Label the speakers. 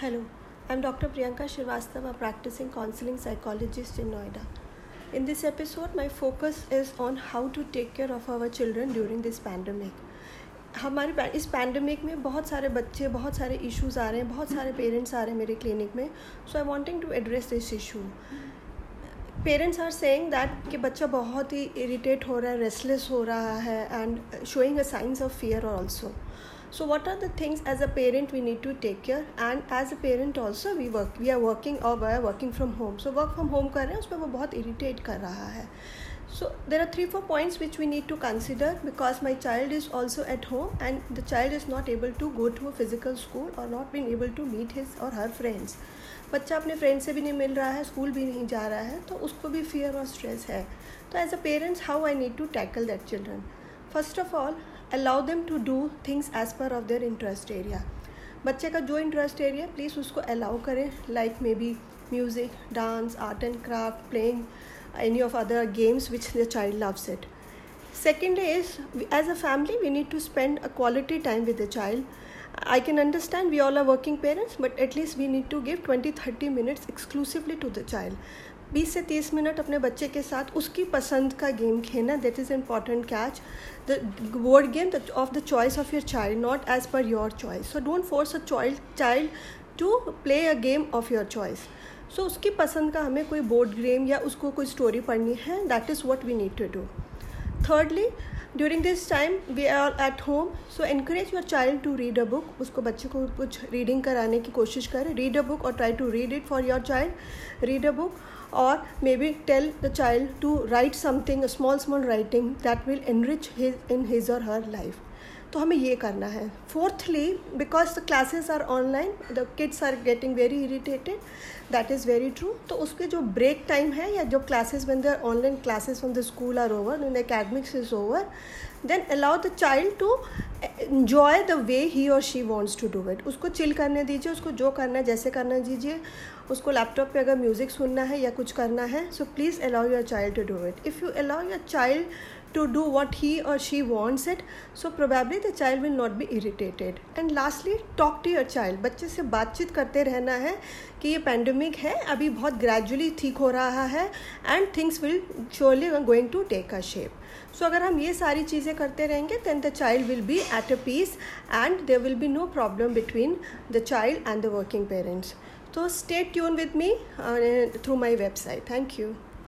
Speaker 1: Hello, I'm Dr. Priyanka Srivastava, practicing counseling psychologist in Noida. In this episode, my focus is on how to take care of our children during this pandemic. हमारे इस pandemic में बहुत सारे बच्चे बहुत सारे issues आ रहे हैं बहुत सारे पेरेंट्स आ रहे हैं मेरे क्लिनिक में so I wanting to address this issue parents are saying that कि बच्चा बहुत ही इरीटेट हो रहा है रेस्टलेस हो रहा है and showing a signs of fear also so what are the things as a parent we need to take care and as a parent also we work we are working और working from home so work from home कर रहे हैं उस पर वो बहुत irritate कर रहा है। So there are three four points which we need to consider because my child is also at home and the child is not able to go to a physical school or not being able to meet his or her friends बच्चा अपने friend से भी नहीं मिल रहा है school भी नहीं जा रहा है तो उसको भी फियर और स्ट्रेस है तो as a parents how I need to tackle that children first of all allow them to do things as per of their interest area बच्चे का जो इंटरेस्ट एरिया प्लीज़ उसको अलाउ करें like maybe music dance art and craft playing any of other games which the child loves it second is as a family we need to spend a quality time with the child i can understand we all are working parents but at least we need to give 20 30 minutes exclusively to the child बीस से तीस minute अपने बच्चे के साथ उसकी पसंद का गेम खेलना that is important catch the word game of the choice of your child not as per your choice so don't force a child child to play a game of your choice So उसकी पसंद का हमें कोई board game या उसको कोई story पढ़नी है that is what we need to do thirdly during this time we are at home so encourage your child to read a book उसको बच्चे को कुछ रीडिंग कराने की कोशिश करें. रीड अ बुक और try to read it for your child read a book or maybe tell the child to write something, a small small writing that will enrich his, in his or her life. तो हमें ये करना है। Fourthly because the classes are online the kids are getting very irritated that is very true तो उसके जो break time है या जो classes when their online classes from the school are over in academics is over then allow the child to enjoy the way he और she wants to do it उसको chill करने दीजिए, उसको जो करना है, जैसे करना दीजिए। उसको लैपटॉप पे अगर म्यूज़िक सुनना है या कुछ करना है so please allow your child to do it if you allow your child to do what he or she wants it, so probably the child will not be irritated. And lastly, talk to your child. बच्चे से बातचीत करते रहना है कि ये pandemic है, अभी बहुत ग्रेजुअली ठीक हो रहा है and things will surely going to take a shape so अगर हम ये सारी चीज़ें करते रहेंगे then the child will be at a peace and there will be no problem between the child and the working parents. So stay tuned with me uh, through my website. Thank you.